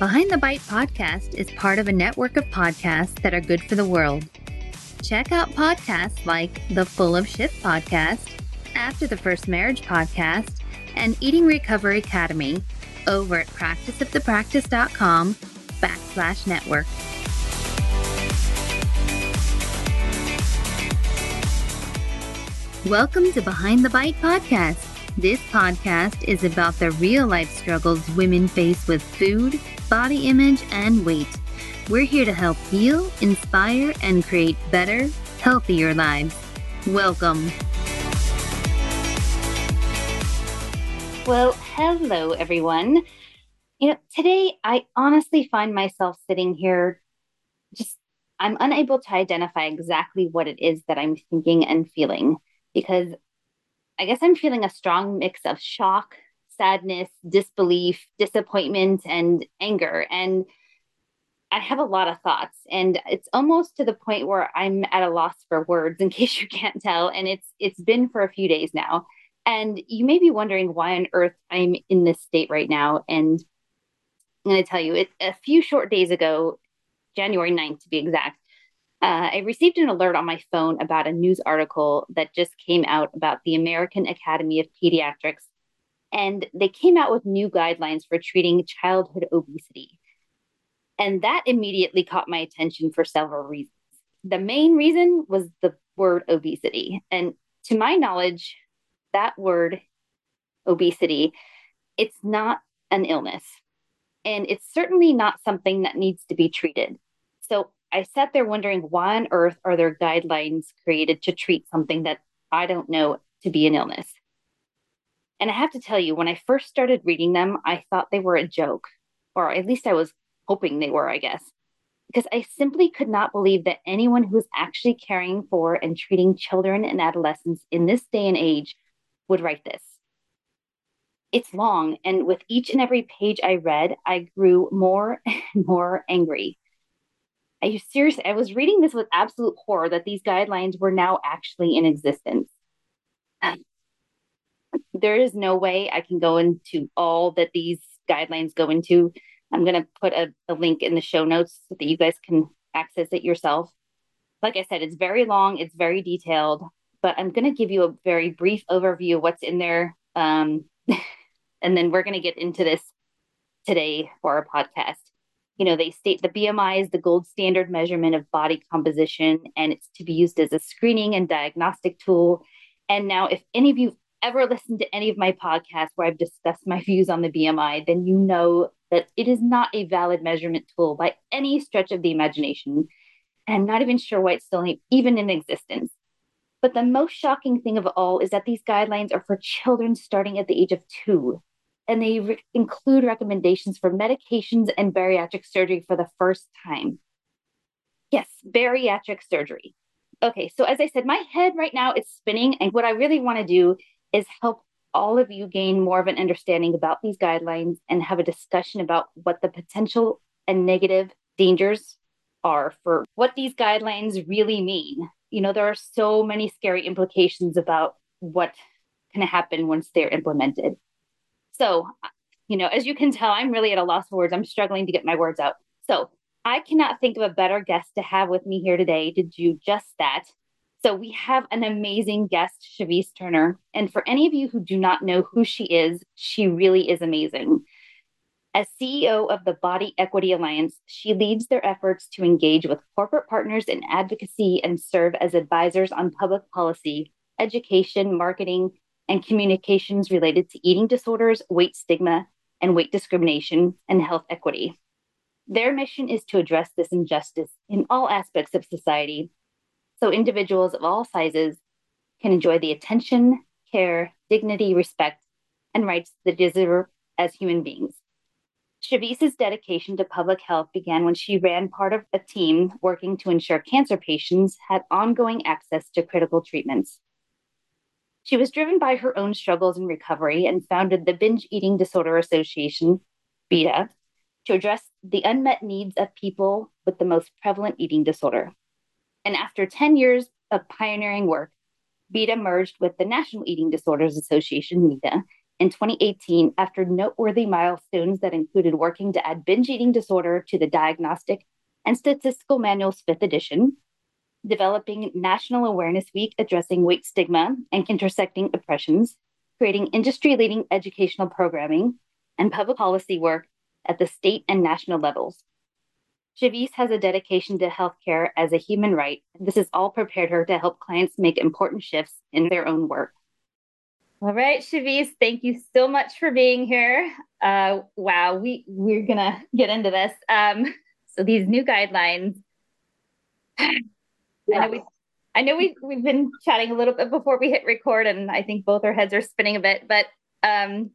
Behind the Bite podcast is part of a network of podcasts that are good for the world. Check out podcasts like the Full of Shit podcast, After the First Marriage podcast, and Eating Recovery Academy over at practiceofthepractice.com backslash network. Welcome to Behind the Bite podcast. This podcast is about the real life struggles women face with food, body image, and weight. We're here to help heal, inspire, and create better, healthier lives. Welcome. Well, hello, everyone. You know, today I honestly find myself sitting here just, I'm unable to identify exactly what it is that I'm thinking and feeling because I guess I'm feeling a strong mix of shock, sadness, disbelief, disappointment, and anger. And I have a lot of thoughts, and it's almost to the point where I'm at a loss for words, in case you can't tell. And it's it's been for a few days now. And you may be wondering why on earth I'm in this state right now. And I'm going to tell you, it, a few short days ago, January 9th to be exact, uh, I received an alert on my phone about a news article that just came out about the American Academy of Pediatrics and they came out with new guidelines for treating childhood obesity. And that immediately caught my attention for several reasons. The main reason was the word obesity. And to my knowledge, that word, obesity, it's not an illness. And it's certainly not something that needs to be treated. So I sat there wondering why on earth are there guidelines created to treat something that I don't know to be an illness? And I have to tell you, when I first started reading them, I thought they were a joke, or at least I was hoping they were, I guess, because I simply could not believe that anyone who is actually caring for and treating children and adolescents in this day and age would write this. It's long, and with each and every page I read, I grew more and more angry. I seriously, I was reading this with absolute horror that these guidelines were now actually in existence there is no way I can go into all that these guidelines go into. I'm going to put a, a link in the show notes so that you guys can access it yourself. Like I said, it's very long, it's very detailed, but I'm going to give you a very brief overview of what's in there. Um, and then we're going to get into this today for our podcast. You know, they state the BMI is the gold standard measurement of body composition and it's to be used as a screening and diagnostic tool. And now, if any of you ever listened to any of my podcasts where I've discussed my views on the BMI, then you know that it is not a valid measurement tool by any stretch of the imagination. And I'm not even sure why it's still even in existence. But the most shocking thing of all is that these guidelines are for children starting at the age of two, and they re- include recommendations for medications and bariatric surgery for the first time. Yes, bariatric surgery. Okay, so as I said, my head right now is spinning, and what I really want to do is help all of you gain more of an understanding about these guidelines and have a discussion about what the potential and negative dangers are for what these guidelines really mean. You know, there are so many scary implications about what can happen once they're implemented. So, you know, as you can tell, I'm really at a loss for words. I'm struggling to get my words out. So, I cannot think of a better guest to have with me here today to do just that. So we have an amazing guest, Chevese Turner. And for any of you who do not know who she is, she really is amazing. As CEO of the Body Equity Alliance, she leads their efforts to engage with corporate partners in advocacy and serve as advisors on public policy, education, marketing, and communications related to eating disorders, weight stigma, and weight discrimination and health equity. Their mission is to address this injustice in all aspects of society so individuals of all sizes can enjoy the attention, care, dignity, respect, and rights they deserve as human beings. Chevese's dedication to public health began when she ran part of a team working to ensure cancer patients had ongoing access to critical treatments. She was driven by her own struggles in recovery and founded the Binge Eating Disorder Association, BEDA, to address the unmet needs of people with the most prevalent eating disorder. And after 10 years of pioneering work, BEDA merged with the National Eating Disorders Association, NEDA, in 2018 after noteworthy milestones that included working to add binge eating disorder to the Diagnostic and Statistical Manual's fifth edition, developing National Awareness Week addressing weight stigma and intersecting oppressions, creating industry leading educational programming, and public policy work at the state and national levels. Chevese has a dedication to healthcare as a human right. This has all prepared her to help clients make important shifts in their own work. All right, Chevese, thank you so much for being here. Uh, wow, we we're gonna get into this. Um, so these new guidelines. I know we, I know we we've been chatting a little bit before we hit record, and I think both our heads are spinning a bit. But um,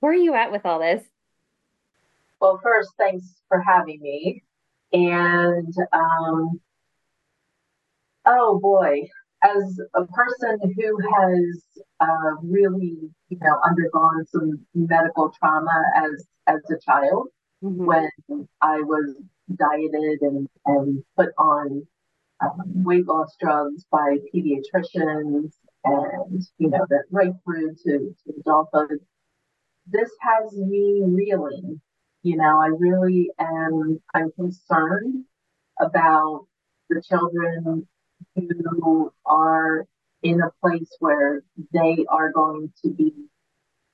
where are you at with all this? Well, first, thanks for having me. And um, oh boy, as a person who has uh, really, you know, undergone some medical trauma as as a child, mm-hmm. when I was dieted and and put on um, weight loss drugs by pediatricians, and you know that right through to, to adulthood, this has me reeling you know, I really am I'm concerned about the children who are in a place where they are going to be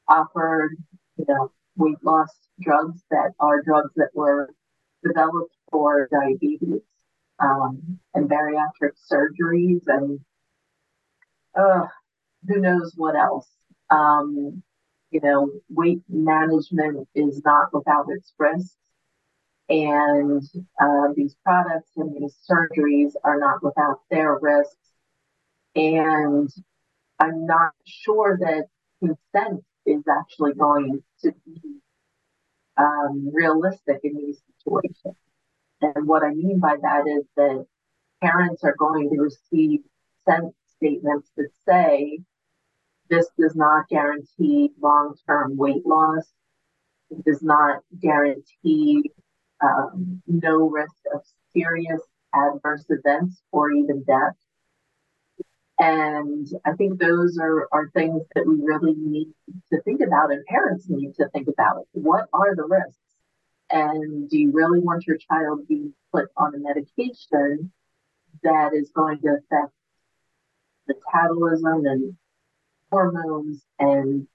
offered, you know, weight loss drugs that are drugs that were developed for diabetes um, and bariatric surgeries and uh, who knows what else. Um, you know, weight management is not without its risks. And uh, these products and these surgeries are not without their risks. And I'm not sure that consent is actually going to be um, realistic in these situations. And what I mean by that is that parents are going to receive consent statements that say, this does not guarantee long term weight loss. It does not guarantee um, no risk of serious adverse events or even death. And I think those are, are things that we really need to think about, and parents need to think about. What are the risks? And do you really want your child being put on a medication that is going to affect metabolism and hormones and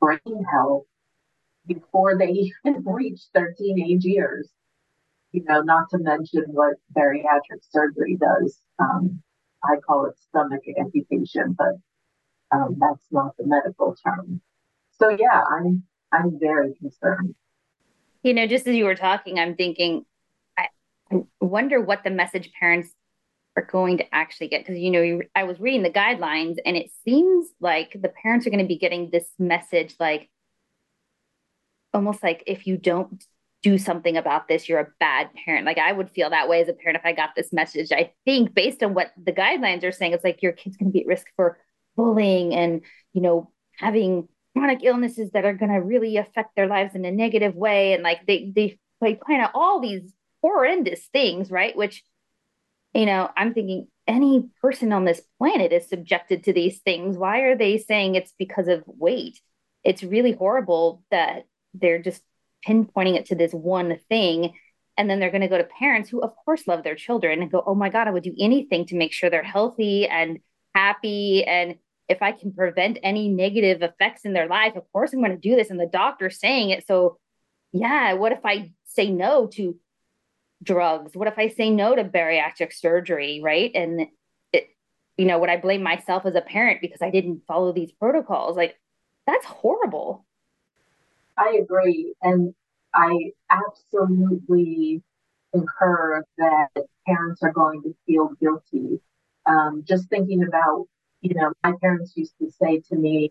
brain health before they even reach their teenage years. You know, not to mention what bariatric surgery does. Um, I call it stomach amputation, but um, that's not the medical term. So yeah, I'm I'm very concerned. You know, just as you were talking, I'm thinking, I wonder what the message parents are going to actually get because you know i was reading the guidelines and it seems like the parents are going to be getting this message like almost like if you don't do something about this you're a bad parent. Like i would feel that way as a parent if i got this message. I think based on what the guidelines are saying it's like your kid's going to be at risk for bullying and you know having chronic illnesses that are going to really affect their lives in a negative way. And like they they like kind of all these horrendous things right? Which you know, I'm thinking any person on this planet is subjected to these things. Why are they saying it's because of weight? It's really horrible that they're just pinpointing it to this one thing. And then they're going to go to parents who, of course, love their children and go, oh my God, I would do anything to make sure they're healthy and happy. And if I can prevent any negative effects in their life, of course, I'm going to do this. And the doctor's saying it. So, yeah, what if I say no to drugs? What if I say no to bariatric surgery, right? And it, you know, would I blame myself as a parent because I didn't follow these protocols? Like, that's horrible. I agree. And I absolutely concur that parents are going to feel guilty. Um, just thinking about, you know, my parents used to say to me,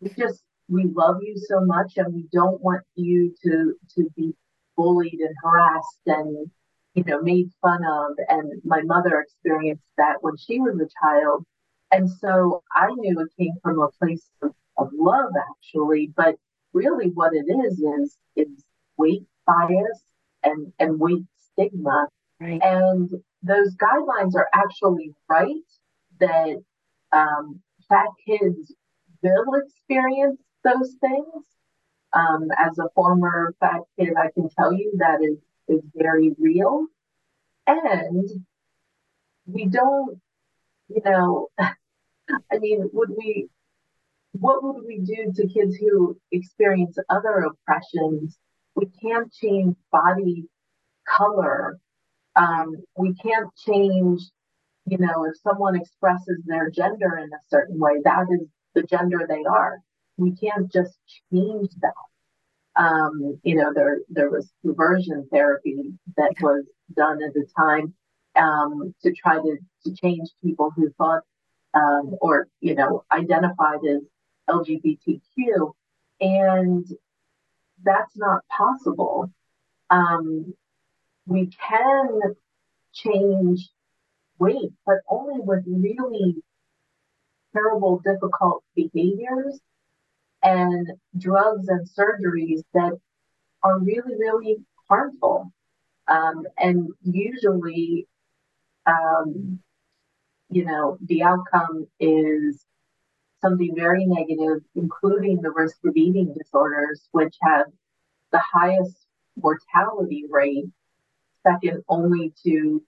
we just, we love you so much and we don't want you to, to be bullied and harassed and you know made fun of and my mother experienced that when she was a child and so i knew it came from a place of, of love actually but really what it is is is weight bias and and weight stigma right. and those guidelines are actually right that um, fat kids will experience those things. Um, as a former fat kid, I can tell you that is, is very real. And we don't, you know, I mean, would we, what would we do to kids who experience other oppressions? We can't change body color. Um, we can't change, you know, if someone expresses their gender in a certain way, that is the gender they are. We can't just change that. Um, you know, there there was conversion therapy that was done at the time um, to try to, to change people who thought um, or you know identified as LGBTQ, and that's not possible. Um, we can change weight, but only with really terrible, difficult behaviors and drugs and surgeries that are really, really harmful. Um, and usually, um, you know, the outcome is something very negative, including the risk of eating disorders, which have the highest mortality rate, second only to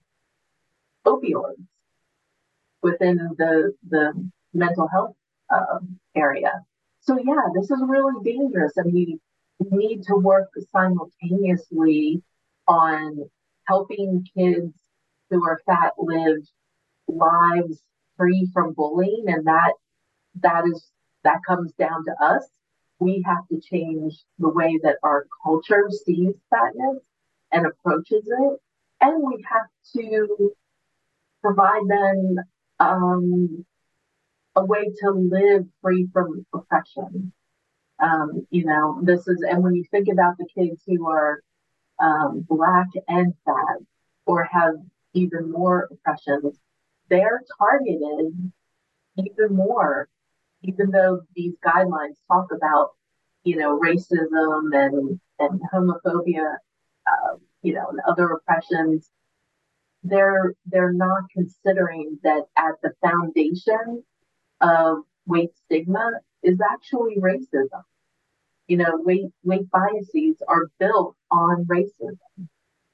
opioids within the the mental health um, area. So yeah, this is really dangerous, and we need to work simultaneously on helping kids who are fat live lives free from bullying, and that that is that comes down to us. We have to change the way that our culture sees fatness and approaches it, and we have to provide them um, a way to live free from oppression. Um, you know, this is, and when you think about the kids who are um, black and fat or have even more oppressions, they're targeted even more, even though these guidelines talk about, you know, racism and, and homophobia, uh, you know, and other oppressions they're they're not considering that at the foundation of weight stigma is actually racism. You know, weight weight biases are built on racism,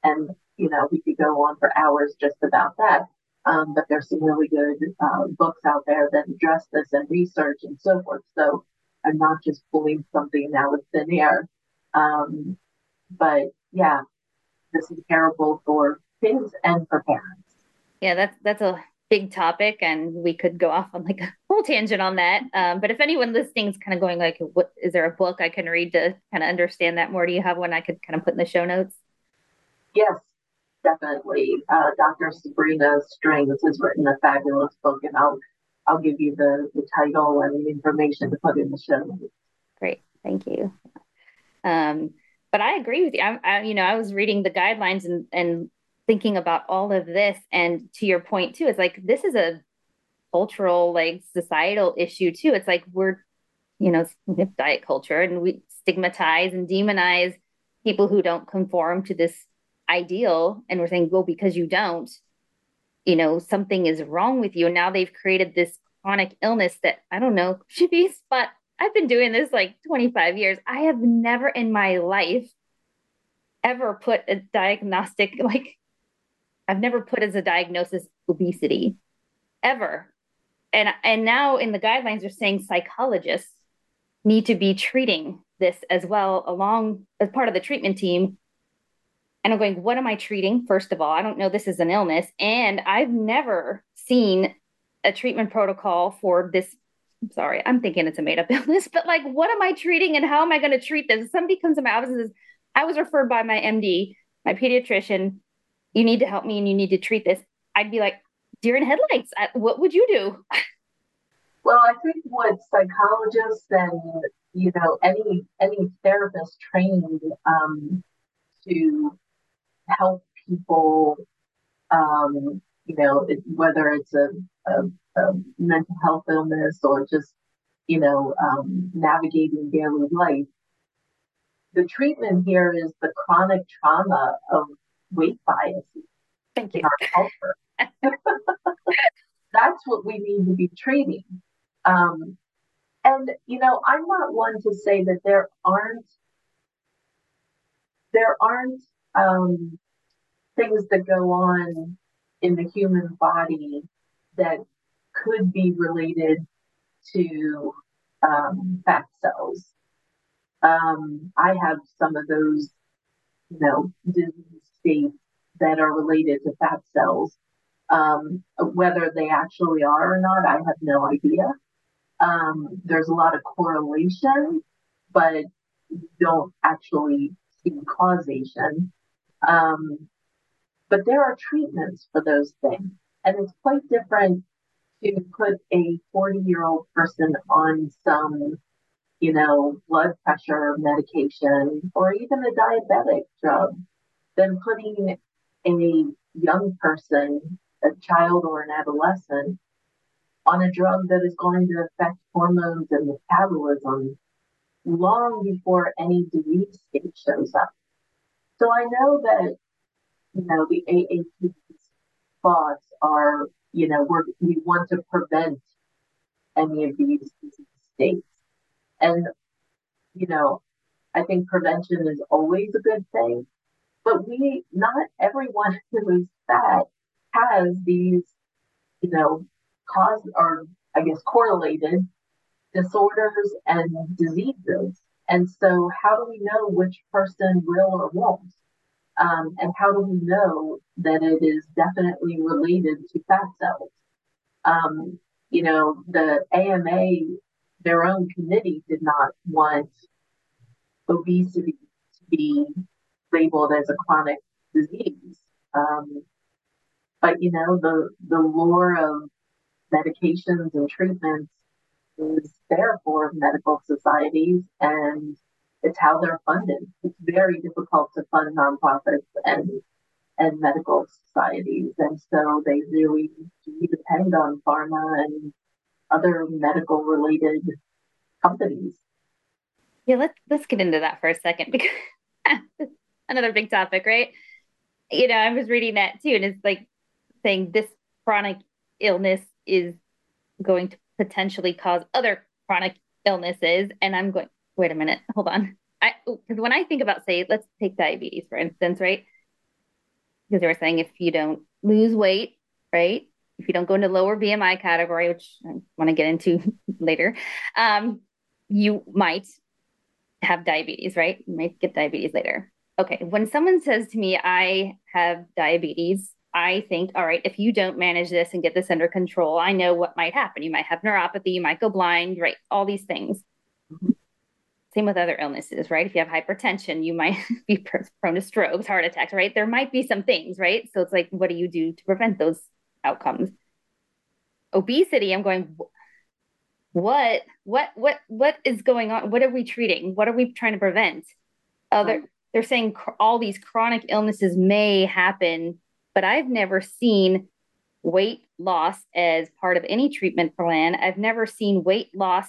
and you know we could go on for hours just about that. Um, but there's some really good uh, books out there that address this and research and so forth. So I'm not just pulling something out of thin air. Um, but yeah, this is terrible for kids and for parents. Yeah, that's that's a big topic, and we could go off on like a whole tangent on that. Um, but if anyone listening is kind of going like, "What is there a book I can read to kind of understand that more?" Do you have one I could kind of put in the show notes? Yes, definitely. Uh, Dr. Sabrina Strings has written a fabulous book, and I'll I'll give you the, the title and the information to put in the show notes. Great, thank you. Um, but I agree with you. I, I, you know, I was reading the guidelines and and thinking about all of this. And to your point too it's like this is a cultural like societal issue too. It's like we're you know diet culture and we stigmatize and demonize people who don't conform to this ideal. And we're saying well because you don't you know something is wrong with you. And now they've created this chronic illness that i don't know should be but i've been doing this like 25 years. I have never in my life ever put a diagnostic like I've never put as a diagnosis obesity ever. And and now in the guidelines they're saying psychologists need to be treating this as well along as part of the treatment team. And I'm going, what am I treating? First of all, I don't know this is an illness. And I've never seen a treatment protocol for this. I'm sorry, I'm thinking it's a made up illness, but like, what am I treating and how am I going to treat this? If somebody comes to my office and says, I was referred by my MD, my pediatrician, you need to help me and you need to treat this, I'd be like, deer in headlights. What would you do? Well, I think what psychologists and you know any any therapist trained um, to help people, um, you know, whether it's a, a, a, mental health illness or just you know um, navigating daily life. The treatment here is the chronic trauma of weight biases Thank you. in our culture. That's what we need to be treating. Um, and you know, I'm not one to say that there aren't there aren't um, things that go on in the human body that could be related to um, fat cells. Um, I have some of those, you know, disease that are related to fat cells. Um, whether they actually are or not, I have no idea. Um, there's a lot of correlation, but don't actually see causation. Um, but there are treatments for those things, and it's quite different to put a 40 year old person on some, you know, blood pressure medication or even a diabetic drug than putting a young person, a child or an adolescent, on a drug that is going to affect hormones and metabolism long before any disease state shows up. So I know that, you know, the AAP's thoughts are, you know, we want to prevent any of these disease states. And, you know, I think prevention is always a good thing, but we, not everyone who is fat has these, you know, cause or I guess correlated disorders and diseases. And so, how do we know which person will or won't? Um, and how do we know that it is definitely related to fat cells? Um, you know, the AMA, their own committee did not want obesity to be labeled as a chronic disease. Um, but you know, the the lore of medications and treatments is there for medical societies and it's how they're funded. It's very difficult to fund nonprofits and and medical societies. And so they really depend on pharma and other medical related companies. Yeah, let's let's get into that for a second because another big topic, right? You know, I was reading that too, and it's like saying this chronic illness is going to potentially cause other chronic illnesses. And I'm going, wait a minute, hold on. I because when I think about say, let's take diabetes for instance, right? Because they were saying if you don't lose weight, right? If you don't go into lower BMI category, which I want to get into later, um, you might have diabetes, right? You might get diabetes later. Okay. When someone says to me, I have diabetes, I think, all right, if you don't manage this and get this under control, I know what might happen. You might have neuropathy, you might go blind, right? All these things. Mm-hmm. Same with other illnesses, right? If you have hypertension, you might be prone to strokes, heart attacks, right? There might be some things, right? So it's like, what do you do to prevent those outcomes? Obesity, I'm going, what, what, what, what is going on? What are we treating? What are we trying to prevent? Other, they're saying cr- all these chronic illnesses may happen but I've never seen weight loss as part of any treatment plan. I've never seen weight loss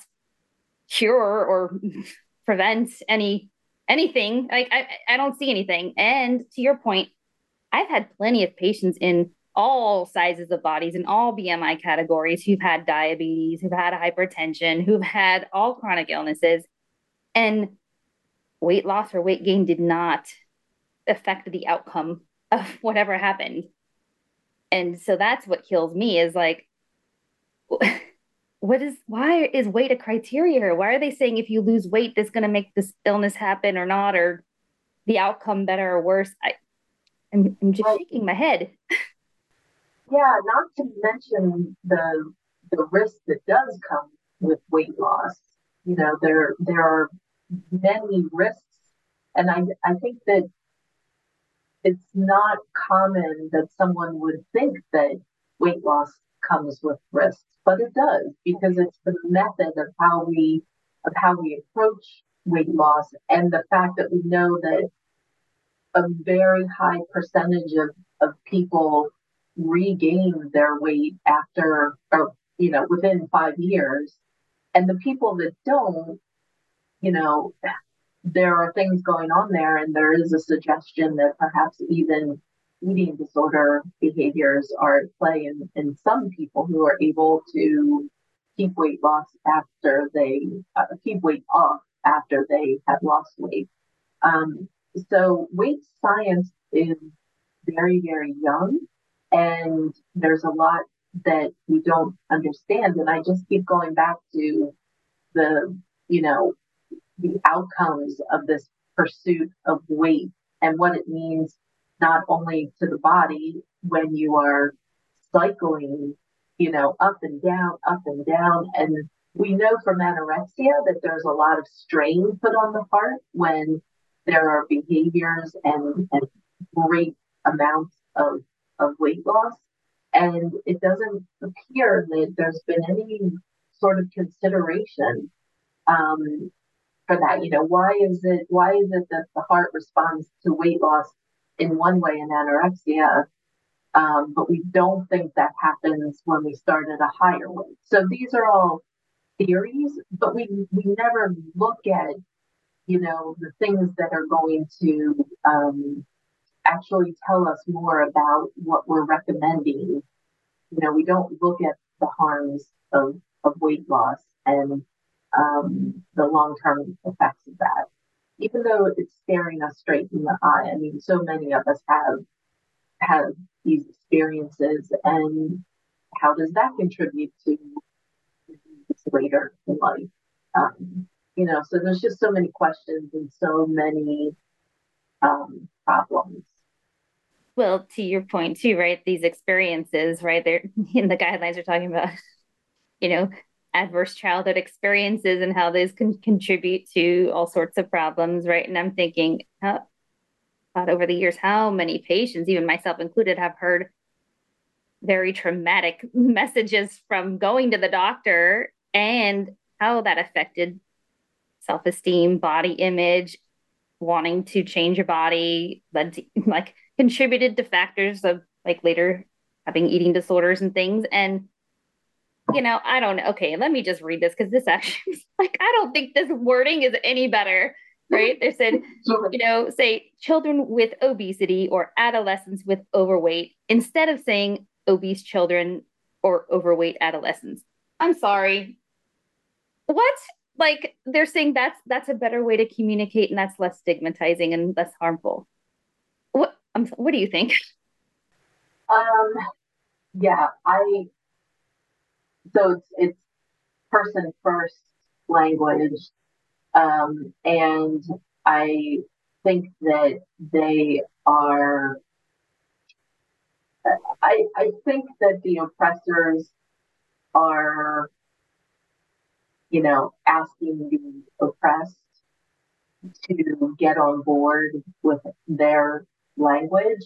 cure or prevent any anything. Like I, I don't see anything. And to your point, I've had plenty of patients in all sizes of bodies in all BMI categories who've had diabetes, who've had hypertension, who've had all chronic illnesses. And weight loss or weight gain did not affect the outcome of whatever happened. And so that's what kills me is like, what is why is weight a criteria? Why are they saying if you lose weight, that's going to make this illness happen or not, or the outcome better or worse? I, I'm, I'm just shaking my head. Yeah, not to mention the the risk that does come with weight loss. You know, there there are many risks, and I I think that it's not common that someone would think that weight loss comes with risks, but it does because it's the method of how we of how we approach weight loss and the fact that we know that a very high percentage of, of people regain their weight after or you know within five years. And the people that don't you know there are things going on there, and there is a suggestion that perhaps even eating disorder behaviors are at play in, in some people who are able to keep weight loss after they uh, keep weight off after they have lost weight. Um, so weight science is very, very young, and there's a lot that we don't understand. And I just keep going back to the, you know, the outcomes of this pursuit of weight and what it means not only to the body when you are cycling, you know, up and down, up and down. And we know from anorexia that there's a lot of strain put on the heart when there are behaviors and, and great amounts of, of weight loss. And it doesn't appear that there's been any sort of consideration um, for that. You know, why is it why is it that the heart responds to weight loss in one way in anorexia, um, but we don't think that happens when we start at a higher weight? So these are all theories, but we we never look at you know the things that are going to um, actually tell us more about what we're recommending. You know, we don't look at the harms of, of weight loss and um, the long term effects of that. Even though it's staring us straight in the eye, I mean, so many of us have have these experiences, and how does that contribute to later in life? Um, you know, so there's just so many questions and so many um, problems. Well, to your point too, right? These experiences, right? They're in the guidelines are talking about, you know, adverse childhood experiences and how those can contribute to all sorts of problems, right? And I'm thinking, over the years, how many patients, even myself included, have heard very traumatic messages from going to the doctor and how that affected self esteem, body image, wanting to change your body, led to, like contributed to factors of like later having eating disorders and things. And you know, I don't know. Okay, let me just read this because this actually like I don't think this wording is any better. Right? They said, you know, say children with obesity or adolescents with overweight instead of saying obese children or overweight adolescents. I'm sorry. What? Like they're saying that's that's a better way to communicate and that's less stigmatizing and less harmful. What I'm what do you think? Um yeah, I so it's, it's person first language. Um, and I think that they are, I, I think that the oppressors are, you know, asking the oppressed to get on board with their language.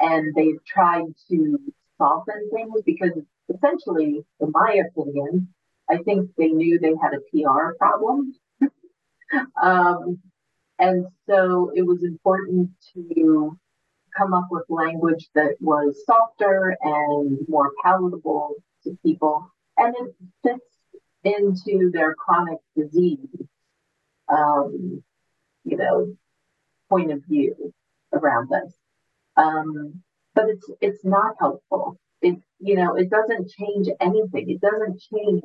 And they've tried to soften things because essentially, in my opinion, I think they knew they had a PR problem. um, and so it was important to come up with language that was softer and more palatable to people. And it fits into their chronic disease, um, you know, point of view around this. Um, but it's it's not helpful. It you know it doesn't change anything. It doesn't change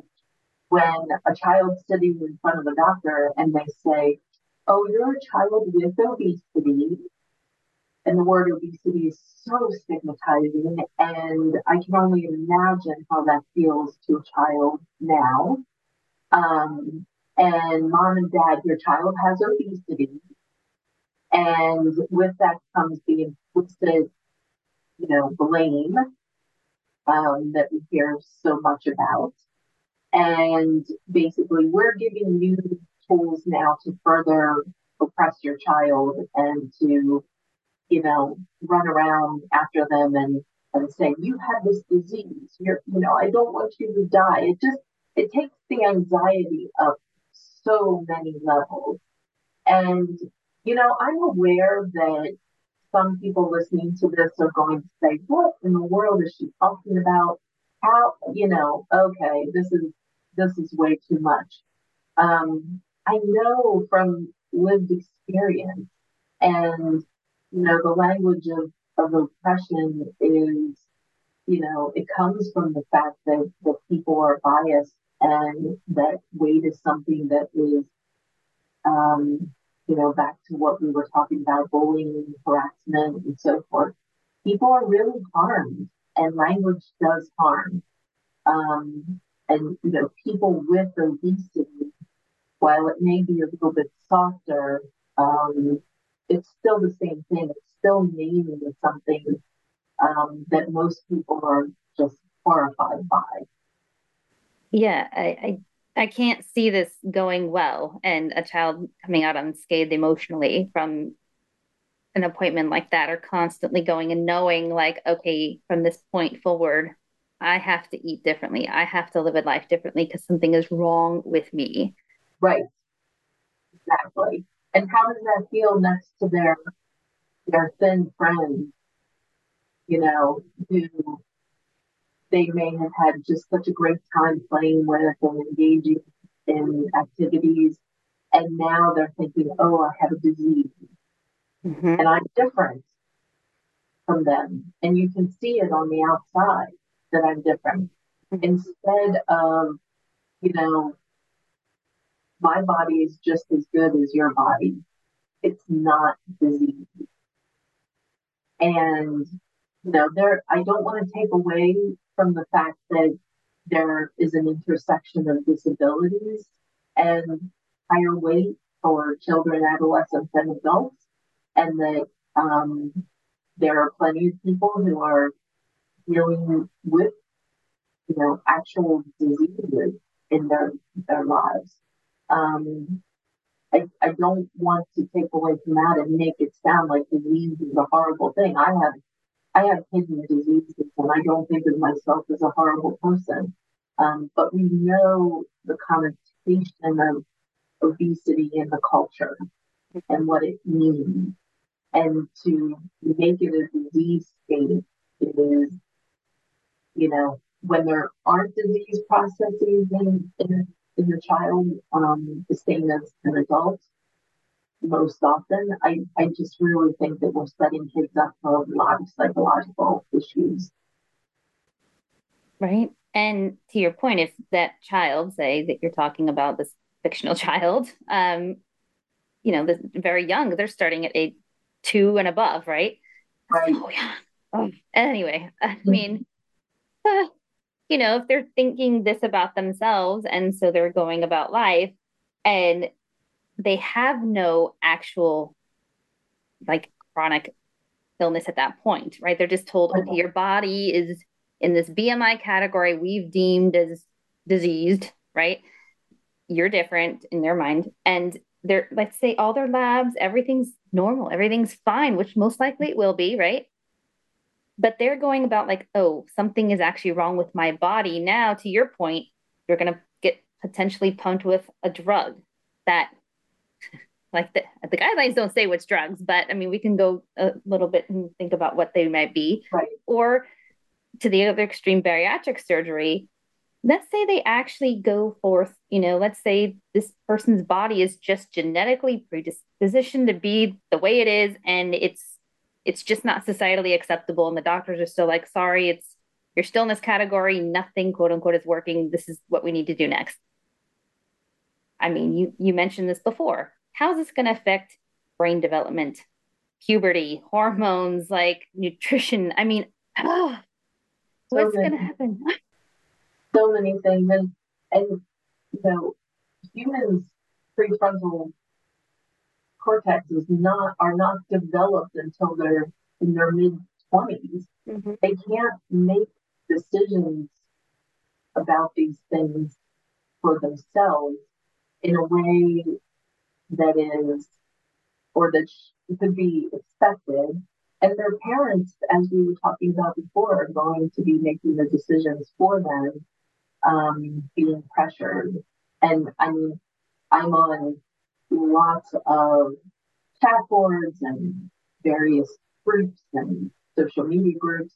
when a child's sitting in front of a doctor and they say, "Oh, you're a child with obesity," and the word obesity is so stigmatizing, and I can only imagine how that feels to a child now. Um, and mom and dad, your child has obesity. And with that comes the implicit you know, blame um, that we hear so much about. And basically, we're giving you tools now to further oppress your child and to, you know, run around after them and, and say, you have this disease. You're, you know, I don't want you to die. It just, it takes the anxiety up so many levels. And, you know, I'm aware that some people listening to this are going to say, what in the world is she talking about? How, you know, okay, this is, this is way too much. Um, I know from lived experience and, you know, the language of, of oppression is, you know, it comes from the fact that, that people are biased and that weight is something that is, um, you know, back to what we were talking about, bullying, harassment, and so forth. People are really harmed, and language does harm. Um, and you know, people with obesity, while it may be a little bit softer, um, it's still the same thing. It's still naming something um, that most people are just horrified by. Yeah, I, I I can't see this going well, and a child coming out unscathed emotionally from an appointment like that, or constantly going and knowing, like, okay, from this point forward, I have to eat differently. I have to live a life differently because something is wrong with me. Right. Exactly. And how does that feel next to their their thin friends, you know, who they may have had just such a great time playing with and engaging in activities. And now they're thinking, oh, I have a disease mm-hmm. and I'm different from them. And you can see it on the outside that I'm different. Mm-hmm. Instead of, you know, my body is just as good as your body. It's not disease. And, you know, there, I don't want to take away from the fact that there is an intersection of disabilities and higher weight for children, adolescents, and adults, and that um, there are plenty of people who are dealing with, you know, actual diseases in their their lives. Um, I, I don't want to take away from that and make it sound like disease is a horrible thing. I have I have kidney diseases and I don't think of myself as a horrible person. Um, but we know the connotation of obesity in the culture and what it means. And to make it a disease state is, you know, when there aren't disease processes in, in, in the child, um, the same as an adult, most often. I, I just really think that we're setting kids up for a lot of psychological issues. Right. And to your point, if that child, say that you're talking about this fictional child, um, you know, this very young, they're starting at age two and above, right? Right. Oh, yeah. Oh, anyway, I mm-hmm. mean, uh, you know, if they're thinking this about themselves and so they're going about life and they have no actual like chronic illness at that point, right? They're just told, okay, your body is in this BMI category we've deemed as diseased, right? You're different in their mind. And they're, let's say, all their labs, everything's normal, everything's fine, which most likely it will be, right? But they're going about like, oh, something is actually wrong with my body. Now, to your point, you're going to get potentially pumped with a drug that like the, the guidelines don't say which drugs, but I mean, we can go a little bit and think about what they might be. Right. Or to the other extreme, bariatric surgery. Let's say they actually go forth, you know, let's say this person's body is just genetically predispositioned to be the way it is, and it's it's just not societally acceptable. And the doctors are still like, sorry, it's you're still in this category, nothing quote unquote is working. This is what we need to do next. I mean, you you mentioned this before how's this going to affect brain development, puberty, hormones, like nutrition? I mean, oh, so what's going to happen? So many things. And, and, you know, humans' prefrontal cortex is not, are not developed until they're in their mid 20s. Mm-hmm. They can't make decisions about these things for themselves in a way that is, or that could be expected. And their parents, as we were talking about before, are going to be making the decisions for them, um, being pressured. And I mean, I'm on lots of chat boards and various groups and social media groups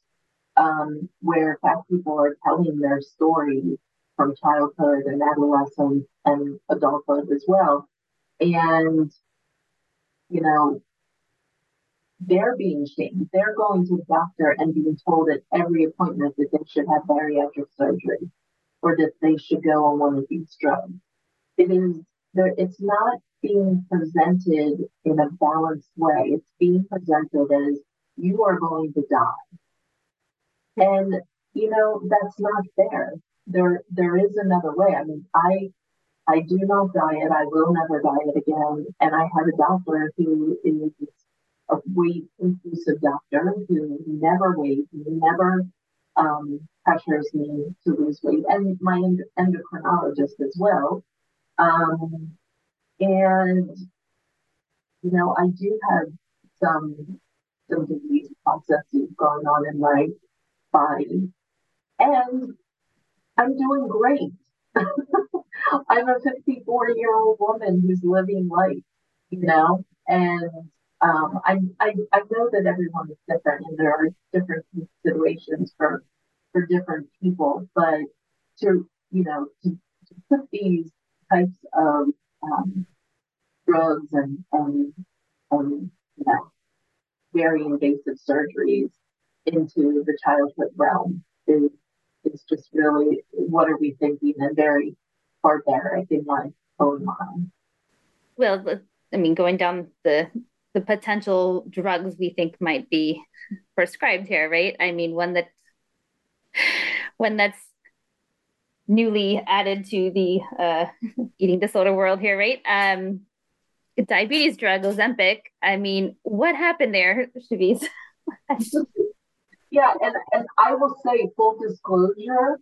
um, where fat people are telling their story from childhood and adolescence and adulthood as well. And, you know, they're being shamed. They're going to the doctor and being told at every appointment that they should have bariatric surgery. or that they should go on one of these drugs. It is there, it's not being presented in a balanced way. It's being presented as you are going to die. And you know, that's not fair. There there is another way. I mean, I I do not diet. I will never diet again. And I have a doctor who is a weight inclusive doctor who never weighs, never um, pressures me to lose weight, and my endocrinologist as well. Um, and you know, I do have some some disease processes going on in my body, and I'm doing great. I'm a 54 year old woman who's living life, you know, and um, I, I, I know that everyone is different and there are different considerations for for different people, but to you know to, to put these types of um, drugs and and um, you know very invasive surgeries into the childhood realm is is just really what are we thinking and very barbaric in my own mind. Well, I mean, going down the the potential drugs we think might be prescribed here, right? I mean, one that one that's newly added to the uh, eating disorder world here, right? Um, diabetes drug Ozempic. I mean, what happened there, Chevese? yeah, and, and I will say full disclosure,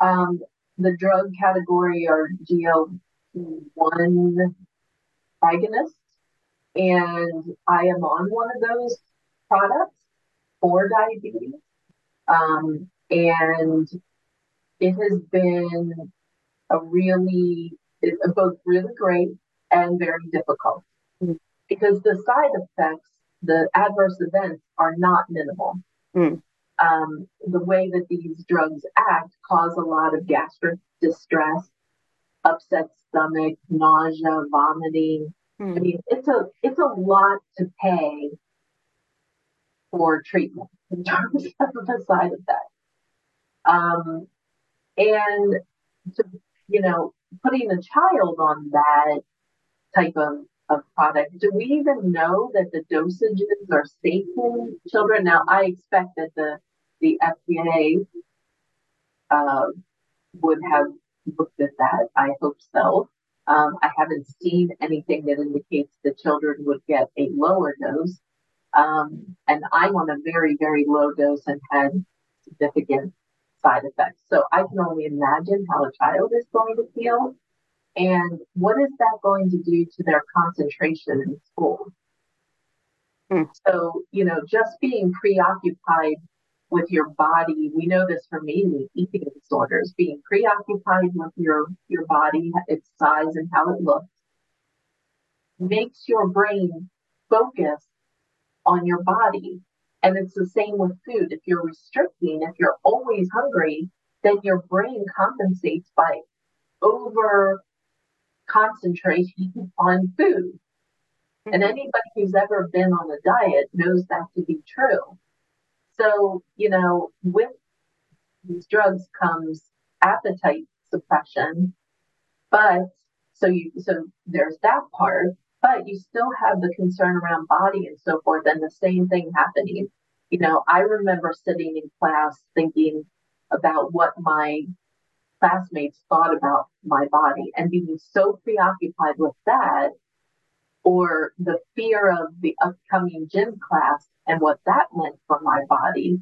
um, the drug category are GLP-1 agonists, and I am on one of those products for diabetes. Um, and it has been a really, it's both really great and very difficult mm. because the side effects, the adverse events are not minimal. Mm um, the way that these drugs act cause a lot of gastric distress, upset stomach, nausea, vomiting. Hmm. I mean, it's a it's a lot to pay for treatment in terms of the side effects. Um, and to, you know, putting a child on that type of, of product, do we even know that the dosages are safe in children? Now, I expect that the the FDA uh, would have looked at that. I hope so. Um, I haven't seen anything that indicates the children would get a lower dose. Um, and I'm on a very, very low dose and had significant side effects. So I can only imagine how a child is going to feel. And what is that going to do to their concentration in school? Mm. So, you know, just being preoccupied with your body. We know this from mainly eating disorders, being preoccupied with your, your body, its size and how it looks, makes your brain focus on your body. And it's the same with food. If you're restricting, if you're always hungry, then your brain compensates by over concentrating on food. And mm-hmm. anybody who's ever been on a diet knows that to be true. So, you know, with these drugs comes appetite suppression, but so you so there's that part, but you still have the concern around body and so forth, and the same thing happening. You know, I remember sitting in class thinking about what my classmates thought about my body and being so preoccupied with that or the fear of the upcoming gym class and what that meant for my body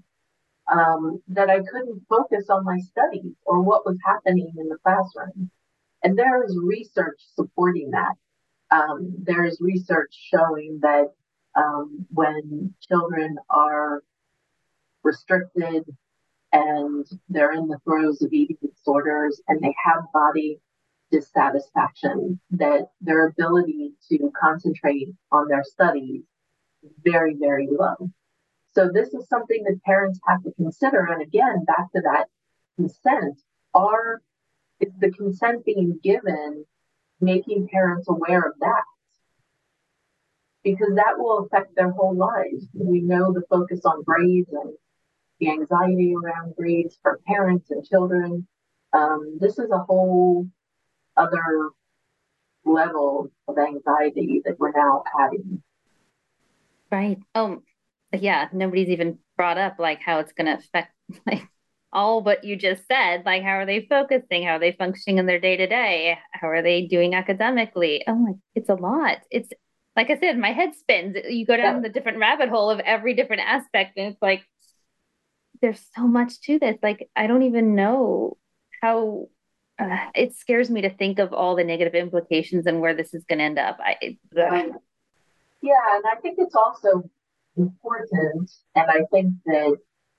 um, that I couldn't focus on my studies or what was happening in the classroom. And there is research supporting that. Um, there is research showing that um, when children are restricted and they're in the throes of eating disorders and they have body dissatisfaction, that their ability to concentrate on their studies is very, very low. So this is something that parents have to consider. And again, back to that consent, are is the consent being given making parents aware of that? Because that will affect their whole lives. We know the focus on grades and the anxiety around grades for parents and children um, this is a whole other level of anxiety that we're now adding. Right. Oh, yeah. Nobody's even brought up like how it's going to affect like all what you just said. Like, how are they focusing? How are they functioning in their day to day? How are they doing academically? Oh my, it's a lot. It's like I said, my head spins. You go down yeah. the different rabbit hole of every different aspect, and it's like there's so much to this. Like, I don't even know how uh, it scares me to think of all the negative implications and where this is going to end up. I, um, yeah, and I think it's also important, and I think that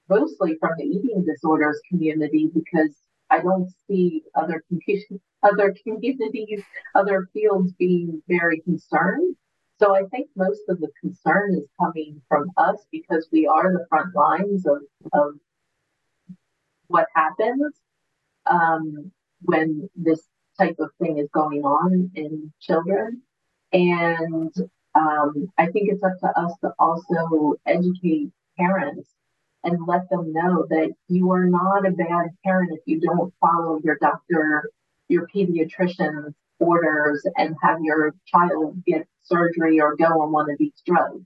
mostly from the eating disorders community because I don't see other other communities, other fields being very concerned. So I think most of the concern is coming from us because we are the front lines of, of what happens um, when this type of thing is going on in children. And um, I think it's up to us to also educate parents and let them know that you are not a bad parent if you don't follow your doctor, your pediatrician's orders and have your child get surgery or go on one of these drugs.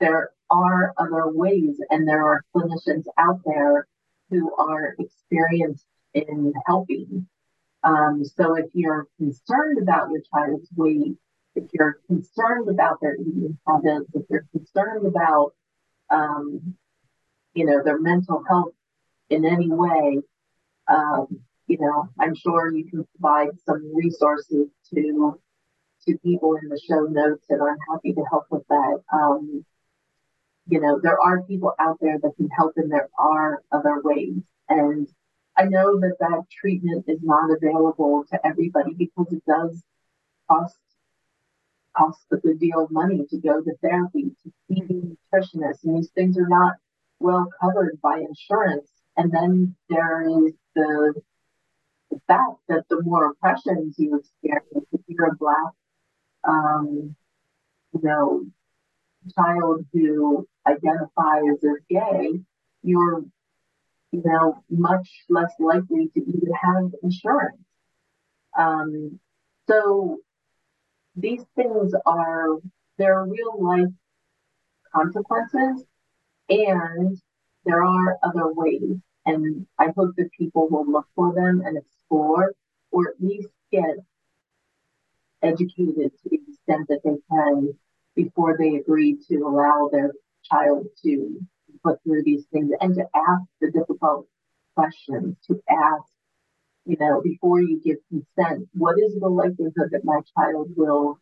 There are other ways, and there are clinicians out there who are experienced in helping. Um, so if you're concerned about your child's weight, if you're concerned about their eating habits, if you're concerned about, um, you know, their mental health in any way, um, you know, I'm sure you can provide some resources to to people in the show notes, and I'm happy to help with that. Um, you know, there are people out there that can help, and there are other ways. And I know that that treatment is not available to everybody because it does cost cost a good deal of money to go to therapy, to see a nutritionist, and these things are not well covered by insurance. And then there is the the fact that the more oppressions you experience, if you're a black, um, you know, child who identifies as gay, you're, you know, much less likely to even have insurance. Um, so these things are, there are real life consequences and there are other ways. And I hope that people will look for them and explore or at least get educated to the extent that they can before they agree to allow their child to put through these things and to ask the difficult questions, to ask, you know, before you give consent, what is the likelihood that my child will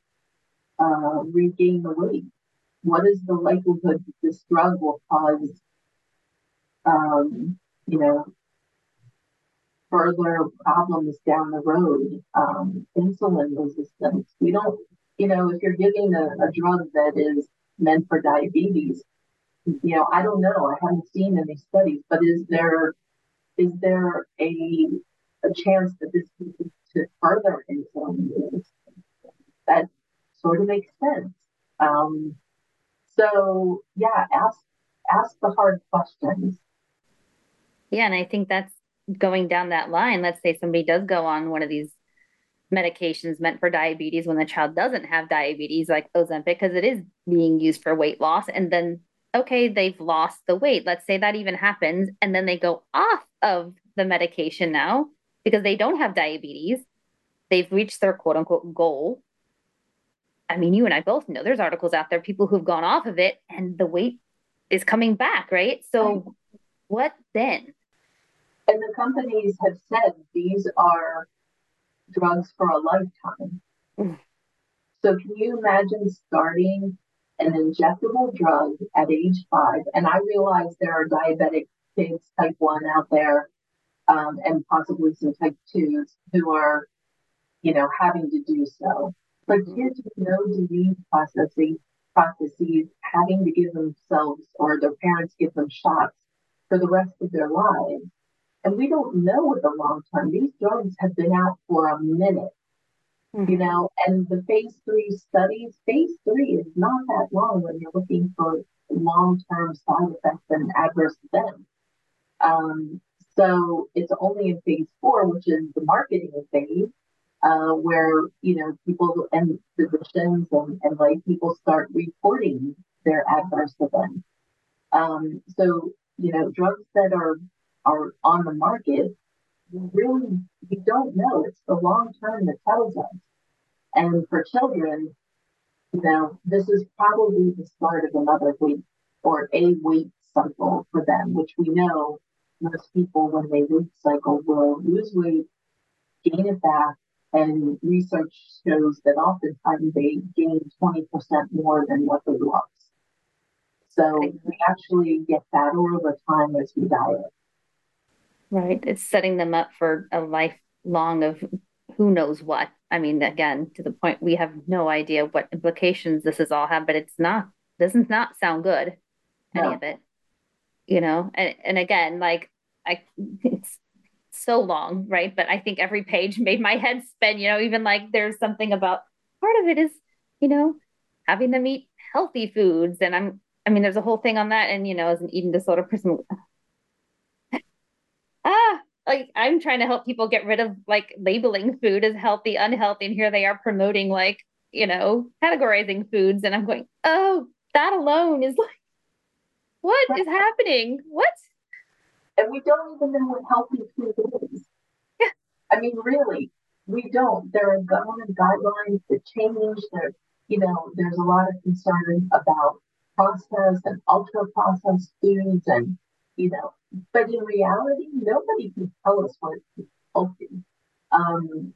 uh, regain the weight? What is the likelihood that this drug will cause, um, you know, further problems down the road, um, insulin resistance. We don't, you know, if you're giving a, a, drug that is meant for diabetes, you know, I don't know. I haven't seen any studies, but is there is there a a chance that this could to further insulin resistance? That sort of makes sense. Um, so yeah, ask ask the hard questions. Yeah, and I think that's going down that line, let's say somebody does go on one of these medications meant for diabetes when the child doesn't have diabetes, like Ozempic, because it is being used for weight loss. And then, okay, they've lost the weight. Let's say that even happens. And then they go off of the medication now because they don't have diabetes. They've reached their quote unquote goal. I mean, you and I both know there's articles out there, people who've gone off of it and the weight is coming back, right? So, what then? And the companies have said these are drugs for a lifetime. Mm. So can you imagine starting an injectable drug at age five? And I realize there are diabetic kids, type one out there, um, and possibly some type twos who are, you know, having to do so. But mm-hmm. kids with no disease processes, processes having to give themselves or their parents give them shots for the rest of their lives and we don't know what the long term. These drugs have been out for a minute, mm-hmm. you know, and the phase three studies, phase three is not that long when you're looking for long term side effects and adverse events. Um, So it's only in phase four, which is the marketing phase, uh, where you know people and physicians and, and lay people start reporting their adverse events. Um, so you know, drugs that are are on the market, really we don't know. It's the long term that tells us. And for children, you know, this is probably the start of another weight or a weight cycle for them, which we know most people when they weight cycle will lose weight, gain it back, and research shows that oftentimes they gain 20% more than what they lost. So we actually get fatter over time as we diet. Right. It's setting them up for a lifelong of who knows what. I mean, again, to the point we have no idea what implications this is all have, but it's not does not sound good, any no. of it. You know, and and again, like I it's so long, right? But I think every page made my head spin, you know, even like there's something about part of it is, you know, having them eat healthy foods. And I'm I mean, there's a whole thing on that. And, you know, as an eating disorder person, like I'm trying to help people get rid of like labeling food as healthy, unhealthy, and here they are promoting like you know categorizing foods, and I'm going, oh, that alone is like, what is happening? What? And we don't even know what healthy food is. Yeah. I mean, really, we don't. There are government guidelines that change. There, you know, there's a lot of concern about processed and ultra processed foods and you know but in reality, nobody can tell us what is healthy. Um,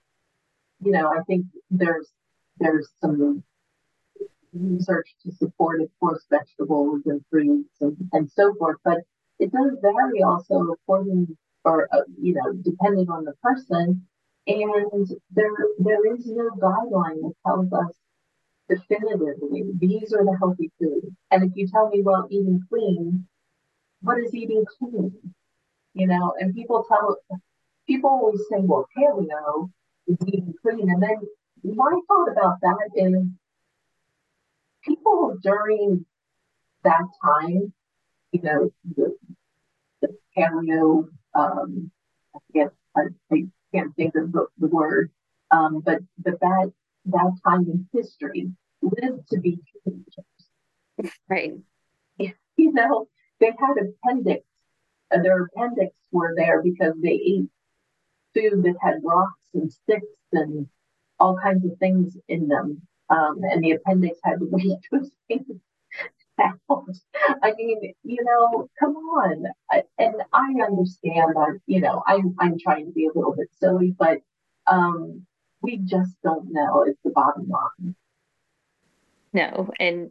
you know, I think there's there's some research to support, of course, vegetables and fruits and, and so forth, but it does vary also according or uh, you know depending on the person. And there there is no guideline that tells us definitively these are the healthy foods. And if you tell me, well, eating clean what is eating clean? You know, and people tell people always say, well, paleo is eating clean. And then my thought about that is people during that time, you know, the, the paleo, um, I forget, I, I can't think of the, the word, um, but, but that, that time in history lived to be teenagers. Right. You know, they had appendix. Uh, their appendix were there because they ate food that had rocks and sticks and all kinds of things in them. Um, and the appendix had to wait those out. I mean, you know, come on. I, and I understand that, you know, I'm, I'm trying to be a little bit silly, but um, we just don't know is the bottom line. No, and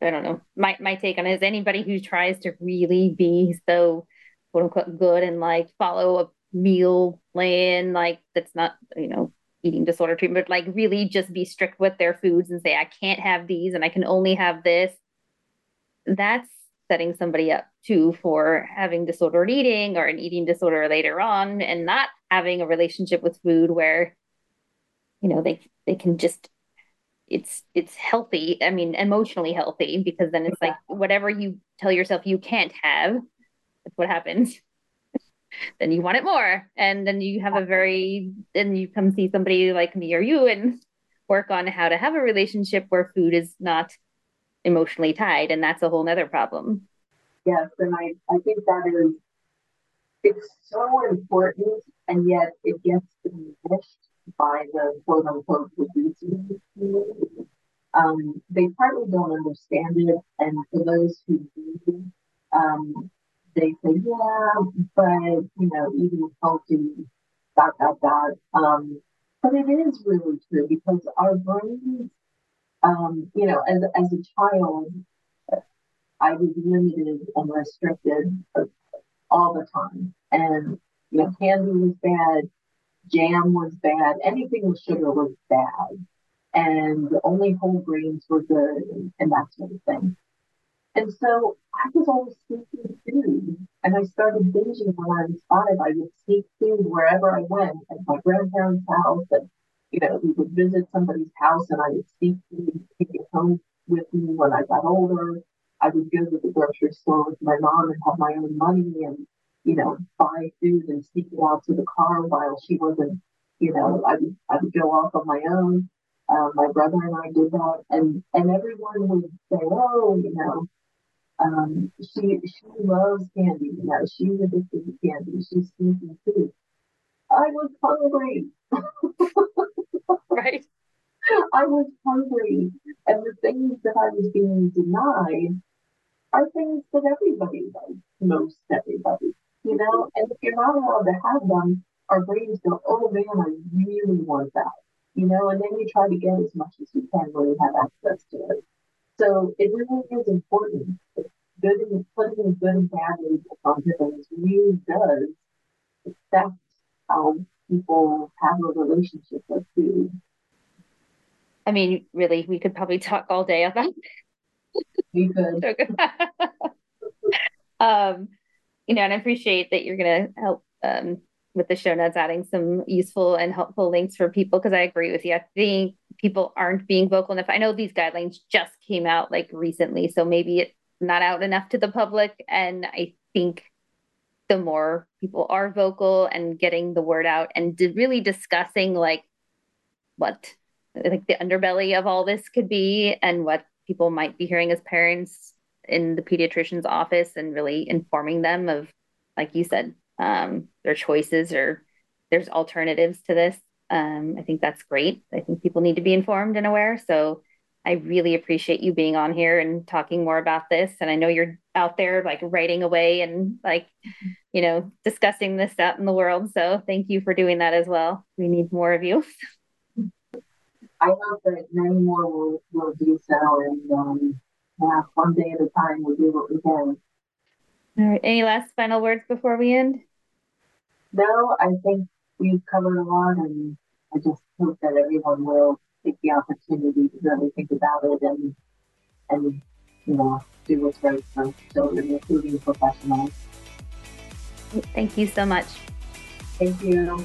I don't know. My my take on it is anybody who tries to really be so quote unquote good and like follow a meal plan like that's not you know eating disorder treatment, but like really just be strict with their foods and say I can't have these and I can only have this. That's setting somebody up too for having disordered eating or an eating disorder later on and not having a relationship with food where you know they they can just it's it's healthy i mean emotionally healthy because then it's like whatever you tell yourself you can't have that's what happens. Then you want it more and then you have a very then you come see somebody like me or you and work on how to have a relationship where food is not emotionally tied and that's a whole nother problem. Yes and i i think that is it's so important and yet it gets diminished by the quote unquote community. Um, they partly don't understand it, and for those who do, um, they say, yeah, but you know, eating healthy, dot dot dot. Um, but it is really true because our brains, um, you know, as as a child, I was limited and restricted all the time, and you know, candy was bad, jam was bad, anything with sugar was bad, and only whole grains were good, and, that sort of thing. And so I was always seeking food, and I started binging when I was five. I would seek food wherever I went, at my grandparents' house, and you know, we would visit somebody's house, and I would seek food, take it home with me when I got older. I would go to the grocery store with my mom and have my own money and you know, buy food and sneak it out to the car while she wasn't, you know, I would, I would go off on my own. Uh, my brother and I did that, and and everyone would say, "Oh, you know, um, she she loves candy. You know, she's addicted to candy. She's sneaking food." I was hungry. right. I was hungry, and the things that I was being denied are things that everybody does, most everybody, you know. And if you're not allowed to have them, our brains go, "Oh man, I really want that," you know. And then you try to get as much as you can when you have access to it. So it really is important. Good and putting good and bad labels on things really does affect how people have a relationship with food. I mean, really, we could probably talk all day about. We could. um, you know, and I appreciate that you're going to help um, with the show notes, adding some useful and helpful links for people because I agree with you. I think people aren't being vocal enough. I know these guidelines just came out like recently, so maybe it's not out enough to the public. And I think the more people are vocal and getting the word out and really discussing like what like the underbelly of all this could be and what people might be hearing as parents in the pediatrician's office and really informing them of like you said um, their choices or there's alternatives to this. Um, i think that's great. I think people need to be informed and aware. So i really appreciate you being on here and talking more about this. And i know you're out there like writing away and like you know discussing this out in the world. So thank you for doing that as well. We need more of you. I hope that many more will, will do so, and um, yeah, one day at a time we'll do what we can. All right. Any last final words before we end? No, I think we've covered a lot, and I just hope that everyone will take the opportunity to really think about it and and you know do what's right for children, including professionals. Thank you so much. Thank you.